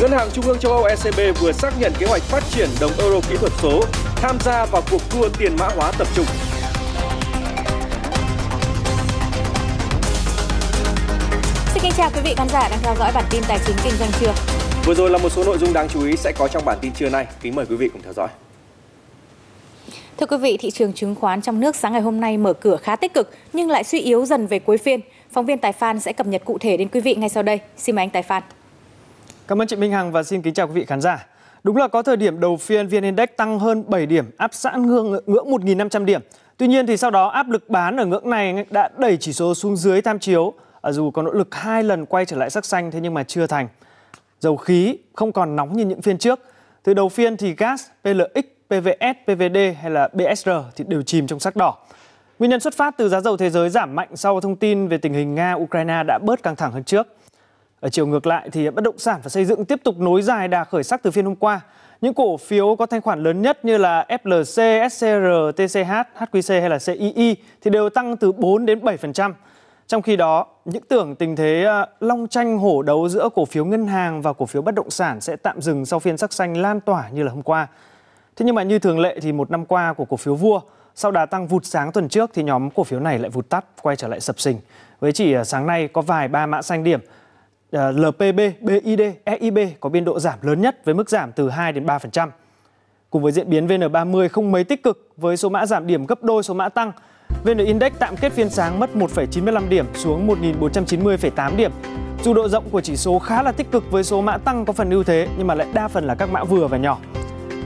Ngân hàng Trung ương châu Âu ECB vừa xác nhận kế hoạch phát triển đồng euro kỹ thuật số, tham gia vào cuộc đua tiền mã hóa tập trung. Xin kính chào quý vị khán giả đang theo dõi bản tin tài chính kinh doanh trưa. Vừa rồi là một số nội dung đáng chú ý sẽ có trong bản tin trưa nay. Kính mời quý vị cùng theo dõi. Thưa quý vị, thị trường chứng khoán trong nước sáng ngày hôm nay mở cửa khá tích cực nhưng lại suy yếu dần về cuối phiên. Phóng viên Tài Phan sẽ cập nhật cụ thể đến quý vị ngay sau đây. Xin mời anh Tài Phan. Cảm ơn chị Minh Hằng và xin kính chào quý vị khán giả. Đúng là có thời điểm đầu phiên VN Index tăng hơn 7 điểm, áp sẵn ngưỡng ngưỡng 1.500 điểm. Tuy nhiên thì sau đó áp lực bán ở ngưỡng này đã đẩy chỉ số xuống dưới tham chiếu. À, dù có nỗ lực hai lần quay trở lại sắc xanh thế nhưng mà chưa thành. Dầu khí không còn nóng như những phiên trước. Từ đầu phiên thì gas, PLX, PVS, PVD hay là BSR thì đều chìm trong sắc đỏ. Nguyên nhân xuất phát từ giá dầu thế giới giảm mạnh sau thông tin về tình hình Nga-Ukraine đã bớt căng thẳng hơn trước. Ở chiều ngược lại thì bất động sản và xây dựng tiếp tục nối dài đà khởi sắc từ phiên hôm qua. Những cổ phiếu có thanh khoản lớn nhất như là FLC, SCR, TCH, HQC hay là CII thì đều tăng từ 4 đến 7%. Trong khi đó, những tưởng tình thế ờ, long tranh hổ đấu giữa cổ phiếu ngân hàng và cổ phiếu bất động sản sẽ tạm dừng sau phiên sắc xanh lan tỏa như là hôm qua. Thế nhưng mà như thường lệ thì một năm qua của cổ phiếu vua, sau đà tăng vụt sáng tuần trước thì nhóm cổ phiếu này lại vụt tắt, quay trở lại sập sình. Với chỉ ờ, sáng nay có vài ba mã xanh điểm, Ờ, LPB, BID, EIB có biên độ giảm lớn nhất với mức giảm từ 2 đến 3%. Cùng với diễn biến VN30 không mấy tích cực với số mã giảm điểm gấp đôi số mã tăng, VN Index tạm kết phiên sáng mất 1,95 điểm xuống 1.490,8 điểm. Dù độ rộng của chỉ số khá là tích cực với số mã tăng có phần ưu thế nhưng mà lại đa phần là các mã vừa và nhỏ.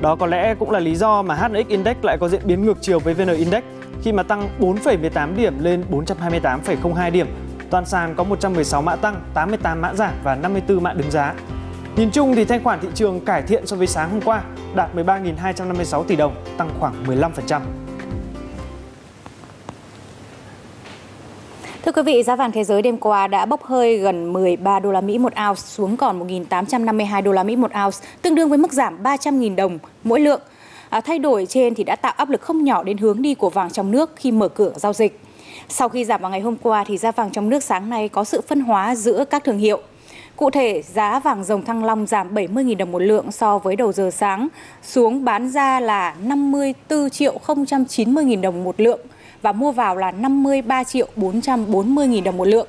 Đó có lẽ cũng là lý do mà HNX Index lại có diễn biến ngược chiều với VN Index khi mà tăng 4,18 điểm lên 428,02 điểm. Toàn sàn có 116 mã tăng, 88 mã giảm và 54 mã đứng giá. Nhìn chung thì thanh khoản thị trường cải thiện so với sáng hôm qua, đạt 13.256 tỷ đồng, tăng khoảng 15%. Thưa quý vị, giá vàng thế giới đêm qua đã bốc hơi gần 13 đô la Mỹ một ounce xuống còn 1.852 đô la Mỹ một ounce, tương đương với mức giảm 300.000 đồng mỗi lượng. À, thay đổi trên thì đã tạo áp lực không nhỏ đến hướng đi của vàng trong nước khi mở cửa giao dịch. Sau khi giảm vào ngày hôm qua thì giá vàng trong nước sáng nay có sự phân hóa giữa các thương hiệu. Cụ thể, giá vàng dòng thăng long giảm 70.000 đồng một lượng so với đầu giờ sáng, xuống bán ra là 54 triệu 090.000 đồng một lượng và mua vào là 53 triệu 440.000 đồng một lượng.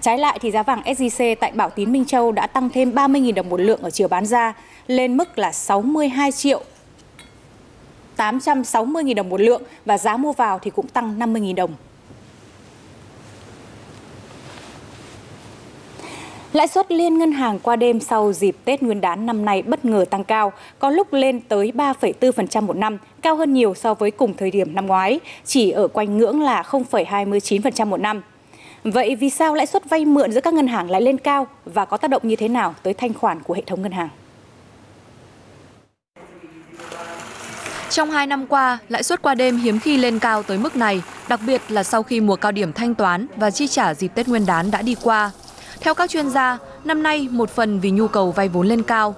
Trái lại thì giá vàng SJC tại Bảo Tín Minh Châu đã tăng thêm 30.000 đồng một lượng ở chiều bán ra lên mức là 62 triệu 860.000 đồng một lượng và giá mua vào thì cũng tăng 50.000 đồng. Lãi suất liên ngân hàng qua đêm sau dịp Tết Nguyên đán năm nay bất ngờ tăng cao, có lúc lên tới 3,4% một năm, cao hơn nhiều so với cùng thời điểm năm ngoái, chỉ ở quanh ngưỡng là 0,29% một năm. Vậy vì sao lãi suất vay mượn giữa các ngân hàng lại lên cao và có tác động như thế nào tới thanh khoản của hệ thống ngân hàng? Trong 2 năm qua, lãi suất qua đêm hiếm khi lên cao tới mức này, đặc biệt là sau khi mùa cao điểm thanh toán và chi trả dịp Tết Nguyên đán đã đi qua. Theo các chuyên gia, năm nay một phần vì nhu cầu vay vốn lên cao.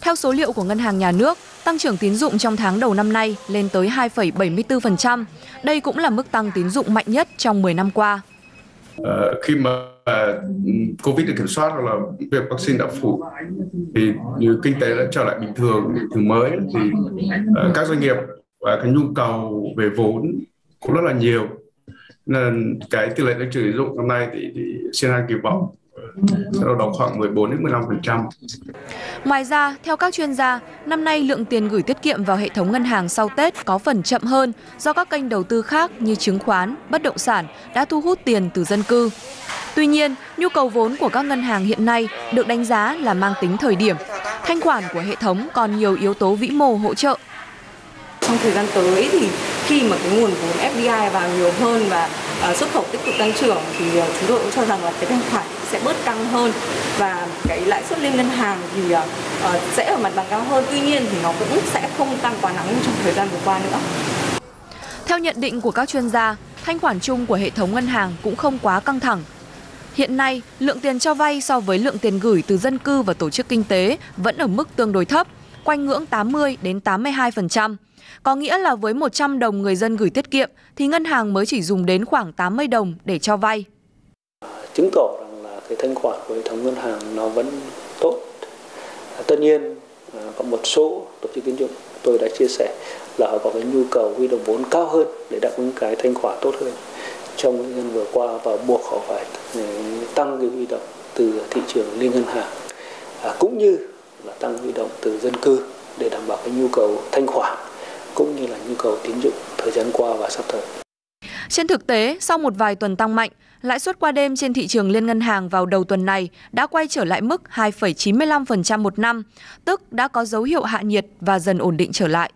Theo số liệu của Ngân hàng Nhà nước, tăng trưởng tín dụng trong tháng đầu năm nay lên tới 2,74%. Đây cũng là mức tăng tín dụng mạnh nhất trong 10 năm qua. À, khi mà à, Covid được kiểm soát hoặc là việc vaccine đã phủ thì như kinh tế đã trở lại bình thường, bình thường mới thì uh, các doanh nghiệp và cái nhu cầu về vốn cũng rất là nhiều nên cái tỷ lệ tăng trưởng tín dụng năm nay thì, thì Sina kỳ vọng đâu đó khoảng 14 đến 15%. Ngoài ra, theo các chuyên gia, năm nay lượng tiền gửi tiết kiệm vào hệ thống ngân hàng sau Tết có phần chậm hơn do các kênh đầu tư khác như chứng khoán, bất động sản đã thu hút tiền từ dân cư. Tuy nhiên, nhu cầu vốn của các ngân hàng hiện nay được đánh giá là mang tính thời điểm. Thanh khoản của hệ thống còn nhiều yếu tố vĩ mô hỗ trợ. Trong thời gian tới thì khi mà cái nguồn vốn FDI vào nhiều hơn và uh, xuất khẩu tiếp tục tăng trưởng thì uh, chúng tôi cũng cho rằng là cái thanh khoản sẽ bớt căng hơn và cái lãi suất liên ngân hàng thì uh, sẽ ở mặt bằng cao hơn tuy nhiên thì nó cũng sẽ không tăng quá nóng trong thời gian vừa qua nữa. Theo nhận định của các chuyên gia, thanh khoản chung của hệ thống ngân hàng cũng không quá căng thẳng. Hiện nay, lượng tiền cho vay so với lượng tiền gửi từ dân cư và tổ chức kinh tế vẫn ở mức tương đối thấp, quanh ngưỡng 80 đến 82%. Có nghĩa là với 100 đồng người dân gửi tiết kiệm thì ngân hàng mới chỉ dùng đến khoảng 80 đồng để cho vay. Chứng tỏ rằng là cái thanh khoản của hệ thống ngân hàng nó vẫn tốt. tất nhiên à, có một số tổ chức tín dụng tôi đã chia sẻ là họ có cái nhu cầu huy động vốn cao hơn để đáp ứng cái thanh khoản tốt hơn trong những năm vừa qua và buộc họ phải à, tăng cái huy động từ thị trường liên ngân hàng à, cũng như là tăng huy động từ dân cư để đảm bảo cái nhu cầu thanh khoản cũng như là nhu cầu tín dụng thời gian qua và sắp tới. Trên thực tế, sau một vài tuần tăng mạnh, lãi suất qua đêm trên thị trường liên ngân hàng vào đầu tuần này đã quay trở lại mức 2,95% một năm, tức đã có dấu hiệu hạ nhiệt và dần ổn định trở lại.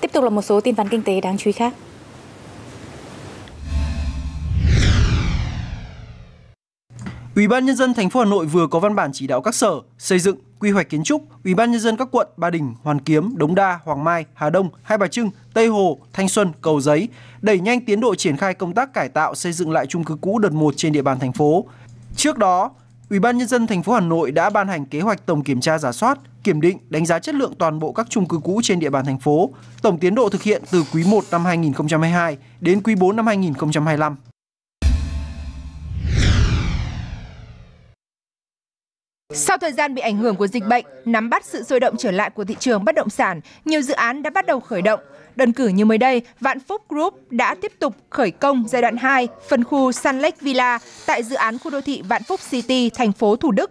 Tiếp tục là một số tin vắn kinh tế đáng chú ý khác. Ủy ban nhân dân thành phố Hà Nội vừa có văn bản chỉ đạo các sở xây dựng, quy hoạch kiến trúc, Ủy ban nhân dân các quận Ba Đình, Hoàn Kiếm, Đống Đa, Hoàng Mai, Hà Đông, Hai Bà Trưng, Tây Hồ, Thanh Xuân, Cầu Giấy đẩy nhanh tiến độ triển khai công tác cải tạo xây dựng lại chung cư cũ đợt 1 trên địa bàn thành phố. Trước đó, Ủy ban nhân dân thành phố Hà Nội đã ban hành kế hoạch tổng kiểm tra giả soát, kiểm định, đánh giá chất lượng toàn bộ các chung cư cũ trên địa bàn thành phố. Tổng tiến độ thực hiện từ quý 1 năm 2022 đến quý 4 năm 2025. Sau thời gian bị ảnh hưởng của dịch bệnh, nắm bắt sự sôi động trở lại của thị trường bất động sản, nhiều dự án đã bắt đầu khởi động. Đơn cử như mới đây, Vạn Phúc Group đã tiếp tục khởi công giai đoạn 2, phân khu Sun Lake Villa tại dự án khu đô thị Vạn Phúc City, thành phố Thủ Đức.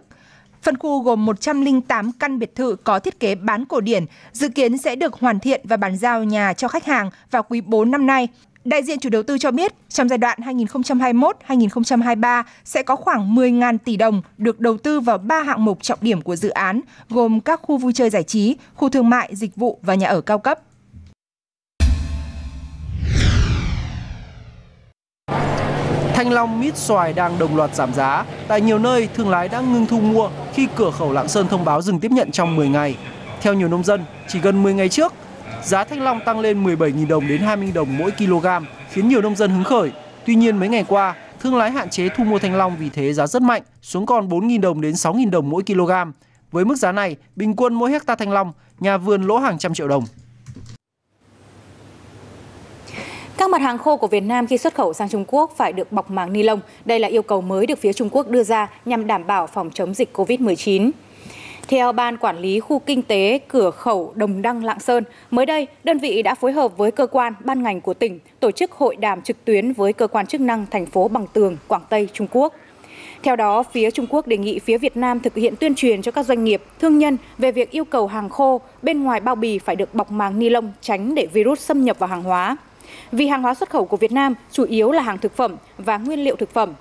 Phân khu gồm 108 căn biệt thự có thiết kế bán cổ điển, dự kiến sẽ được hoàn thiện và bàn giao nhà cho khách hàng vào quý 4 năm nay. Đại diện chủ đầu tư cho biết, trong giai đoạn 2021-2023 sẽ có khoảng 10.000 tỷ đồng được đầu tư vào 3 hạng mục trọng điểm của dự án, gồm các khu vui chơi giải trí, khu thương mại, dịch vụ và nhà ở cao cấp. Thanh long, mít, xoài đang đồng loạt giảm giá. Tại nhiều nơi, thương lái đã ngưng thu mua khi cửa khẩu Lạng Sơn thông báo dừng tiếp nhận trong 10 ngày. Theo nhiều nông dân, chỉ gần 10 ngày trước, giá thanh long tăng lên 17.000 đồng đến 20.000 đồng mỗi kg, khiến nhiều nông dân hứng khởi. Tuy nhiên mấy ngày qua, thương lái hạn chế thu mua thanh long vì thế giá rất mạnh, xuống còn 4.000 đồng đến 6.000 đồng mỗi kg. Với mức giá này, bình quân mỗi hecta thanh long, nhà vườn lỗ hàng trăm triệu đồng. Các mặt hàng khô của Việt Nam khi xuất khẩu sang Trung Quốc phải được bọc màng ni lông. Đây là yêu cầu mới được phía Trung Quốc đưa ra nhằm đảm bảo phòng chống dịch COVID-19. Theo Ban Quản lý Khu Kinh tế Cửa khẩu Đồng Đăng Lạng Sơn, mới đây, đơn vị đã phối hợp với cơ quan, ban ngành của tỉnh tổ chức hội đàm trực tuyến với cơ quan chức năng thành phố Bằng Tường, Quảng Tây, Trung Quốc. Theo đó, phía Trung Quốc đề nghị phía Việt Nam thực hiện tuyên truyền cho các doanh nghiệp, thương nhân về việc yêu cầu hàng khô bên ngoài bao bì phải được bọc màng ni lông tránh để virus xâm nhập vào hàng hóa. Vì hàng hóa xuất khẩu của Việt Nam chủ yếu là hàng thực phẩm và nguyên liệu thực phẩm,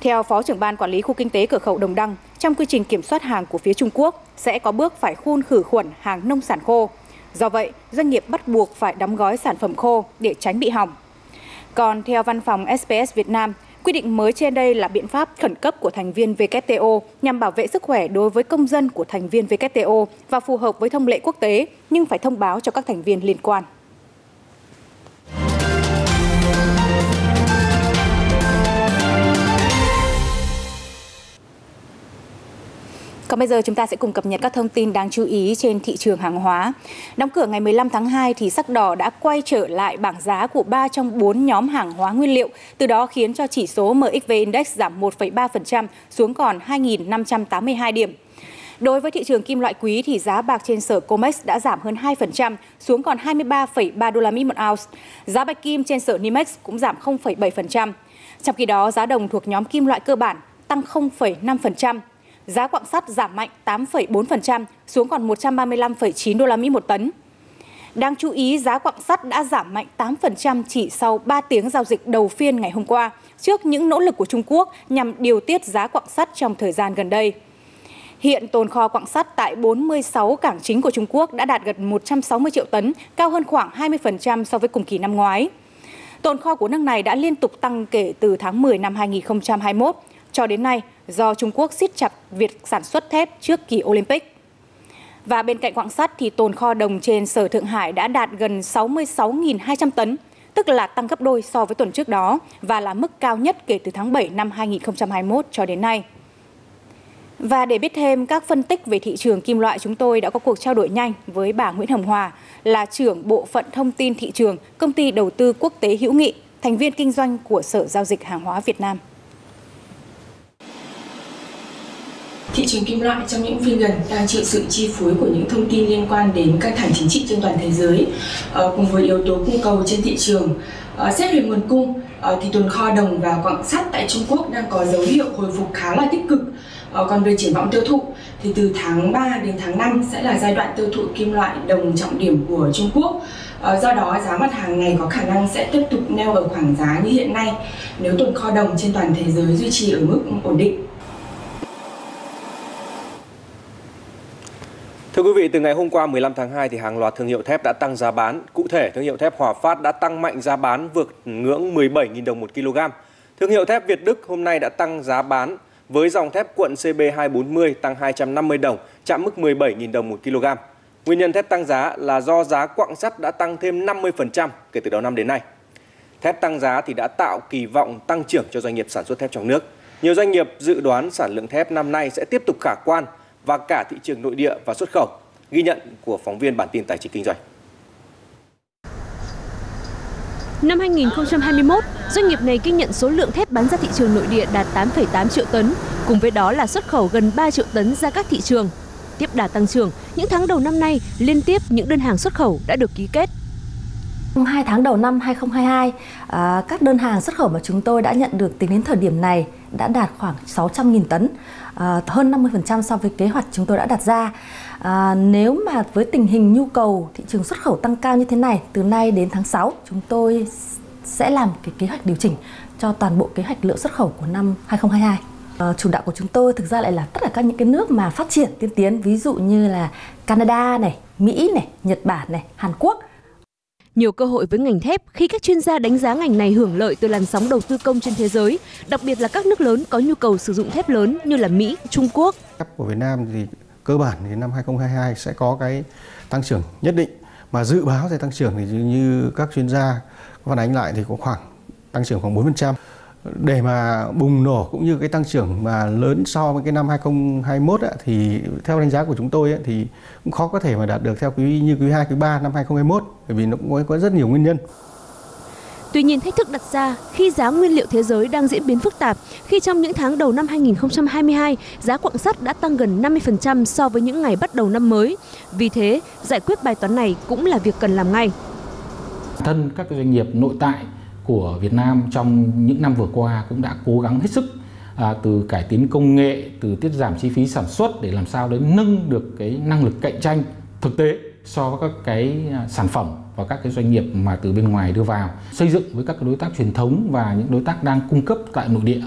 theo Phó trưởng ban quản lý khu kinh tế cửa khẩu Đồng Đăng, trong quy trình kiểm soát hàng của phía Trung Quốc sẽ có bước phải phun khử khuẩn hàng nông sản khô. Do vậy, doanh nghiệp bắt buộc phải đóng gói sản phẩm khô để tránh bị hỏng. Còn theo văn phòng SPS Việt Nam, quy định mới trên đây là biện pháp khẩn cấp của thành viên WTO nhằm bảo vệ sức khỏe đối với công dân của thành viên WTO và phù hợp với thông lệ quốc tế, nhưng phải thông báo cho các thành viên liên quan. Còn bây giờ chúng ta sẽ cùng cập nhật các thông tin đáng chú ý trên thị trường hàng hóa. Đóng cửa ngày 15 tháng 2 thì sắc đỏ đã quay trở lại bảng giá của 3 trong 4 nhóm hàng hóa nguyên liệu, từ đó khiến cho chỉ số MXV Index giảm 1,3% xuống còn 2.582 điểm. Đối với thị trường kim loại quý thì giá bạc trên sở Comex đã giảm hơn 2% xuống còn 23,3 đô la Mỹ một ounce. Giá bạch kim trên sở NYMEX cũng giảm 0,7%. Trong khi đó, giá đồng thuộc nhóm kim loại cơ bản tăng 0,5%. Giá quặng sắt giảm mạnh 8,4% xuống còn 135,9 đô la Mỹ một tấn. Đáng chú ý, giá quặng sắt đã giảm mạnh 8% chỉ sau 3 tiếng giao dịch đầu phiên ngày hôm qua, trước những nỗ lực của Trung Quốc nhằm điều tiết giá quặng sắt trong thời gian gần đây. Hiện tồn kho quặng sắt tại 46 cảng chính của Trung Quốc đã đạt gần 160 triệu tấn, cao hơn khoảng 20% so với cùng kỳ năm ngoái. Tồn kho của nước này đã liên tục tăng kể từ tháng 10 năm 2021. Cho đến nay, do Trung Quốc siết chặt việc sản xuất thép trước kỳ Olympic. Và bên cạnh quặng sắt thì tồn kho đồng trên Sở Thượng Hải đã đạt gần 66.200 tấn, tức là tăng gấp đôi so với tuần trước đó và là mức cao nhất kể từ tháng 7 năm 2021 cho đến nay. Và để biết thêm các phân tích về thị trường kim loại, chúng tôi đã có cuộc trao đổi nhanh với bà Nguyễn Hồng Hòa, là trưởng bộ phận thông tin thị trường, công ty đầu tư quốc tế hữu nghị, thành viên kinh doanh của Sở Giao dịch Hàng hóa Việt Nam. Trường kim loại trong những phiên gần đang chịu sự chi phối của những thông tin liên quan đến căng thẳng chính trị trên toàn thế giới, ờ, cùng với yếu tố cung cầu trên thị trường. Ờ, xét về nguồn cung, ờ, thì tồn kho đồng và quặng sắt tại Trung Quốc đang có dấu hiệu hồi phục khá là tích cực. Còn về triển vọng tiêu thụ, thì từ tháng 3 đến tháng 5 sẽ là giai đoạn tiêu thụ kim loại đồng trọng điểm của Trung Quốc. Do đó, giá mặt hàng này có khả năng sẽ tiếp tục neo ở khoảng giá như hiện nay nếu tồn kho đồng trên toàn thế giới duy trì ở mức ổn định. Thưa quý vị, từ ngày hôm qua 15 tháng 2 thì hàng loạt thương hiệu thép đã tăng giá bán. Cụ thể, thương hiệu thép Hòa Phát đã tăng mạnh giá bán vượt ngưỡng 17.000 đồng một kg. Thương hiệu thép Việt Đức hôm nay đã tăng giá bán với dòng thép cuộn CB240 tăng 250 đồng, chạm mức 17.000 đồng một kg. Nguyên nhân thép tăng giá là do giá quặng sắt đã tăng thêm 50% kể từ đầu năm đến nay. Thép tăng giá thì đã tạo kỳ vọng tăng trưởng cho doanh nghiệp sản xuất thép trong nước. Nhiều doanh nghiệp dự đoán sản lượng thép năm nay sẽ tiếp tục khả quan và cả thị trường nội địa và xuất khẩu. Ghi nhận của phóng viên bản tin tài chính kinh doanh. Năm 2021, doanh nghiệp này ghi nhận số lượng thép bán ra thị trường nội địa đạt 8,8 triệu tấn, cùng với đó là xuất khẩu gần 3 triệu tấn ra các thị trường. Tiếp đà tăng trưởng, những tháng đầu năm nay liên tiếp những đơn hàng xuất khẩu đã được ký kết. Trong 2 tháng đầu năm 2022, à, các đơn hàng xuất khẩu mà chúng tôi đã nhận được tính đến thời điểm này đã đạt khoảng 600.000 tấn, à, hơn 50% so với kế hoạch chúng tôi đã đặt ra. À, nếu mà với tình hình nhu cầu thị trường xuất khẩu tăng cao như thế này, từ nay đến tháng 6 chúng tôi sẽ làm cái kế hoạch điều chỉnh cho toàn bộ kế hoạch lượng xuất khẩu của năm 2022. Ờ, chủ đạo của chúng tôi thực ra lại là tất cả các những cái nước mà phát triển tiên tiến, ví dụ như là Canada này, Mỹ này, Nhật Bản này, Hàn Quốc nhiều cơ hội với ngành thép khi các chuyên gia đánh giá ngành này hưởng lợi từ làn sóng đầu tư công trên thế giới, đặc biệt là các nước lớn có nhu cầu sử dụng thép lớn như là Mỹ, Trung Quốc. Thép của Việt Nam thì cơ bản thì năm 2022 sẽ có cái tăng trưởng nhất định mà dự báo về tăng trưởng thì như các chuyên gia phản ánh lại thì có khoảng tăng trưởng khoảng 4% để mà bùng nổ cũng như cái tăng trưởng mà lớn so với cái năm 2021 á, thì theo đánh giá của chúng tôi á, thì cũng khó có thể mà đạt được theo quý như quý 2, quý 3 năm 2021 bởi vì nó cũng có, có rất nhiều nguyên nhân. Tuy nhiên thách thức đặt ra khi giá nguyên liệu thế giới đang diễn biến phức tạp, khi trong những tháng đầu năm 2022, giá quặng sắt đã tăng gần 50% so với những ngày bắt đầu năm mới. Vì thế, giải quyết bài toán này cũng là việc cần làm ngay. Thân các doanh nghiệp nội tại của Việt Nam trong những năm vừa qua cũng đã cố gắng hết sức à, từ cải tiến công nghệ, từ tiết giảm chi phí sản xuất để làm sao đấy nâng được cái năng lực cạnh tranh thực tế so với các cái à, sản phẩm và các cái doanh nghiệp mà từ bên ngoài đưa vào, xây dựng với các đối tác truyền thống và những đối tác đang cung cấp tại nội địa.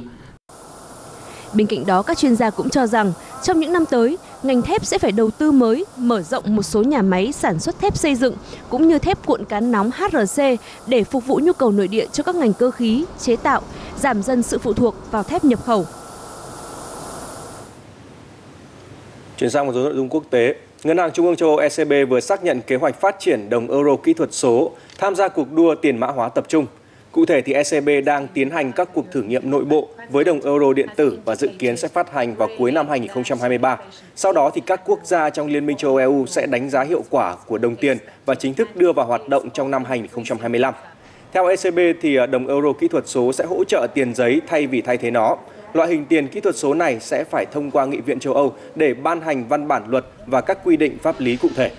Bên cạnh đó, các chuyên gia cũng cho rằng trong những năm tới, ngành thép sẽ phải đầu tư mới, mở rộng một số nhà máy sản xuất thép xây dựng cũng như thép cuộn cán nóng HRC để phục vụ nhu cầu nội địa cho các ngành cơ khí, chế tạo, giảm dần sự phụ thuộc vào thép nhập khẩu. Chuyển sang một số nội dung quốc tế, Ngân hàng Trung ương châu Âu ECB vừa xác nhận kế hoạch phát triển đồng euro kỹ thuật số tham gia cuộc đua tiền mã hóa tập trung. Cụ thể thì ECB đang tiến hành các cuộc thử nghiệm nội bộ với đồng euro điện tử và dự kiến sẽ phát hành vào cuối năm 2023. Sau đó thì các quốc gia trong Liên minh châu Âu EU sẽ đánh giá hiệu quả của đồng tiền và chính thức đưa vào hoạt động trong năm 2025. Theo ECB thì à, đồng euro kỹ thuật số sẽ hỗ trợ tiền giấy thay vì thay thế nó. Loại hình tiền kỹ thuật số này sẽ phải thông qua Nghị viện châu Âu để ban hành văn bản luật và các quy định pháp lý cụ thể.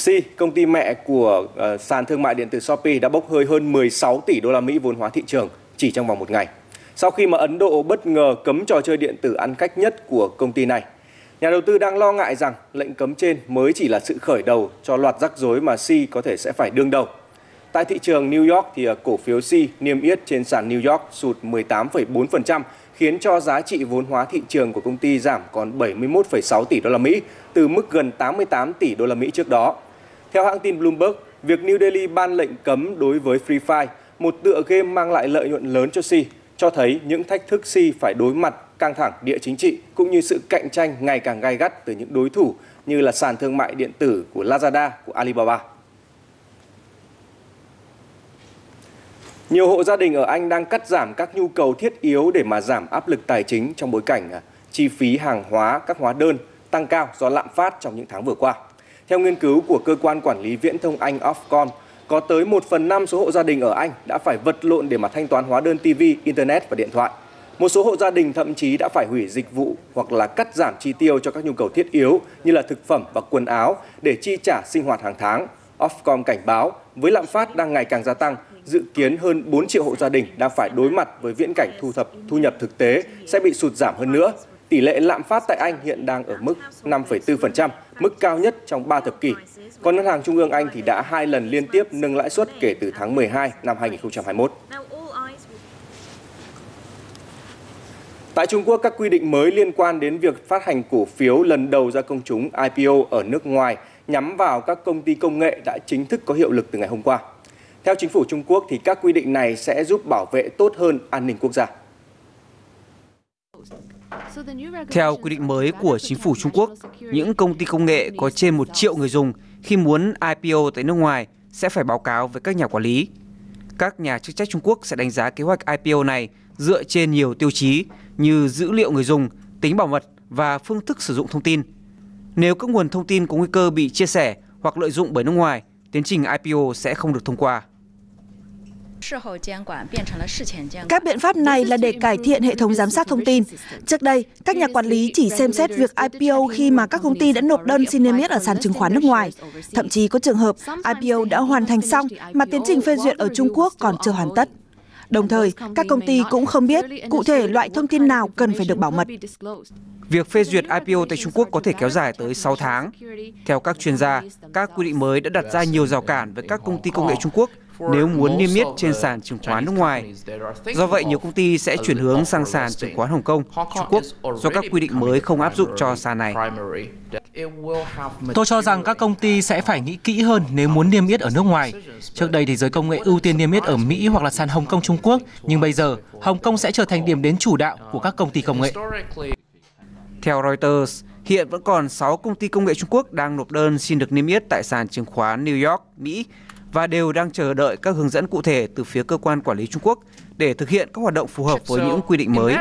Si, công ty mẹ của uh, sàn thương mại điện tử Shopee đã bốc hơi hơn 16 tỷ đô la Mỹ vốn hóa thị trường chỉ trong vòng một ngày. Sau khi mà Ấn Độ bất ngờ cấm trò chơi điện tử ăn cách nhất của công ty này. Nhà đầu tư đang lo ngại rằng lệnh cấm trên mới chỉ là sự khởi đầu cho loạt rắc rối mà Si có thể sẽ phải đương đầu. Tại thị trường New York thì ờ, cổ phiếu Si niêm yết trên sàn New York sụt 18,4% khiến cho giá trị vốn hóa thị trường của công ty giảm còn 71,6 tỷ đô la Mỹ từ mức gần 88 tỷ đô la Mỹ trước đó. Theo hãng tin Bloomberg, việc New Delhi ban lệnh cấm đối với Free Fire, một tựa game mang lại lợi nhuận lớn cho Si, cho thấy những thách thức Si phải đối mặt căng thẳng địa chính trị cũng như sự cạnh tranh ngày càng gai gắt từ những đối thủ như là sàn thương mại điện tử của Lazada, của Alibaba. Nhiều hộ gia đình ở Anh đang cắt giảm các nhu cầu thiết yếu để mà giảm áp lực tài chính trong bối cảnh à, chi phí hàng hóa, các hóa đơn tăng cao do lạm phát trong những tháng vừa qua. Theo nghiên cứu của cơ quan quản lý viễn thông Anh Ofcom, có tới 1 phần 5 số hộ gia đình ở Anh đã phải vật lộn để mà thanh toán hóa đơn TV, Internet và điện thoại. Một số hộ gia đình thậm chí đã phải hủy dịch vụ hoặc là cắt giảm chi tiêu cho các nhu cầu thiết yếu như là thực phẩm và quần áo để chi trả sinh hoạt hàng tháng. Ofcom cảnh báo với lạm phát đang ngày càng gia tăng, dự kiến hơn 4 triệu hộ gia đình đang phải đối mặt với viễn cảnh thu thập thu nhập thực tế sẽ bị sụt giảm hơn nữa. Tỷ lệ lạm phát tại Anh hiện đang ở mức 5,4%, mức cao nhất trong 3 thập kỷ. Còn Ngân hàng Trung ương Anh thì đã hai lần liên tiếp nâng lãi suất kể từ tháng 12 năm 2021. Tại Trung Quốc, các quy định mới liên quan đến việc phát hành cổ phiếu lần đầu ra công chúng IPO ở nước ngoài nhắm vào các công ty công nghệ đã chính thức có hiệu lực từ ngày hôm qua. Theo chính phủ Trung Quốc thì các quy định này sẽ giúp bảo vệ tốt hơn an ninh quốc gia. Theo quy định mới của chính phủ Trung Quốc, những công ty công nghệ có trên 1 triệu người dùng khi muốn IPO tại nước ngoài sẽ phải báo cáo với các nhà quản lý. Các nhà chức trách Trung Quốc sẽ đánh giá kế hoạch IPO này dựa trên nhiều tiêu chí như dữ liệu người dùng, tính bảo mật và phương thức sử dụng thông tin. Nếu các nguồn thông tin có nguy cơ bị chia sẻ hoặc lợi dụng bởi nước ngoài, tiến trình IPO sẽ không được thông qua. Các biện pháp này là để cải thiện hệ thống giám sát thông tin. Trước đây, các nhà quản lý chỉ xem xét việc IPO khi mà các công ty đã nộp đơn xin niêm yết ở sàn chứng khoán nước ngoài. Thậm chí có trường hợp IPO đã hoàn thành xong mà tiến trình phê duyệt ở Trung Quốc còn chưa hoàn tất. Đồng thời, các công ty cũng không biết cụ thể loại thông tin nào cần phải được bảo mật. Việc phê duyệt IPO tại Trung Quốc có thể kéo dài tới 6 tháng. Theo các chuyên gia, các quy định mới đã đặt ra nhiều rào cản với các công ty công nghệ Trung Quốc nếu muốn niêm yết trên sàn chứng khoán nước ngoài. Do vậy, nhiều công ty sẽ chuyển hướng sang sàn chứng khoán Hồng Kông, Trung Quốc do các quy định mới không áp dụng cho sàn này. Tôi cho rằng các công ty sẽ phải nghĩ kỹ hơn nếu muốn niêm yết ở nước ngoài. Trước đây thì giới công nghệ ưu tiên niêm yết ở Mỹ hoặc là sàn Hồng Kông Trung Quốc, nhưng bây giờ Hồng Kông sẽ trở thành điểm đến chủ đạo của các công ty công nghệ. Theo Reuters, hiện vẫn còn 6 công ty công nghệ Trung Quốc đang nộp đơn xin được niêm yết tại sàn chứng khoán New York, Mỹ và đều đang chờ đợi các hướng dẫn cụ thể từ phía cơ quan quản lý Trung Quốc để thực hiện các hoạt động phù hợp với những quy định mới.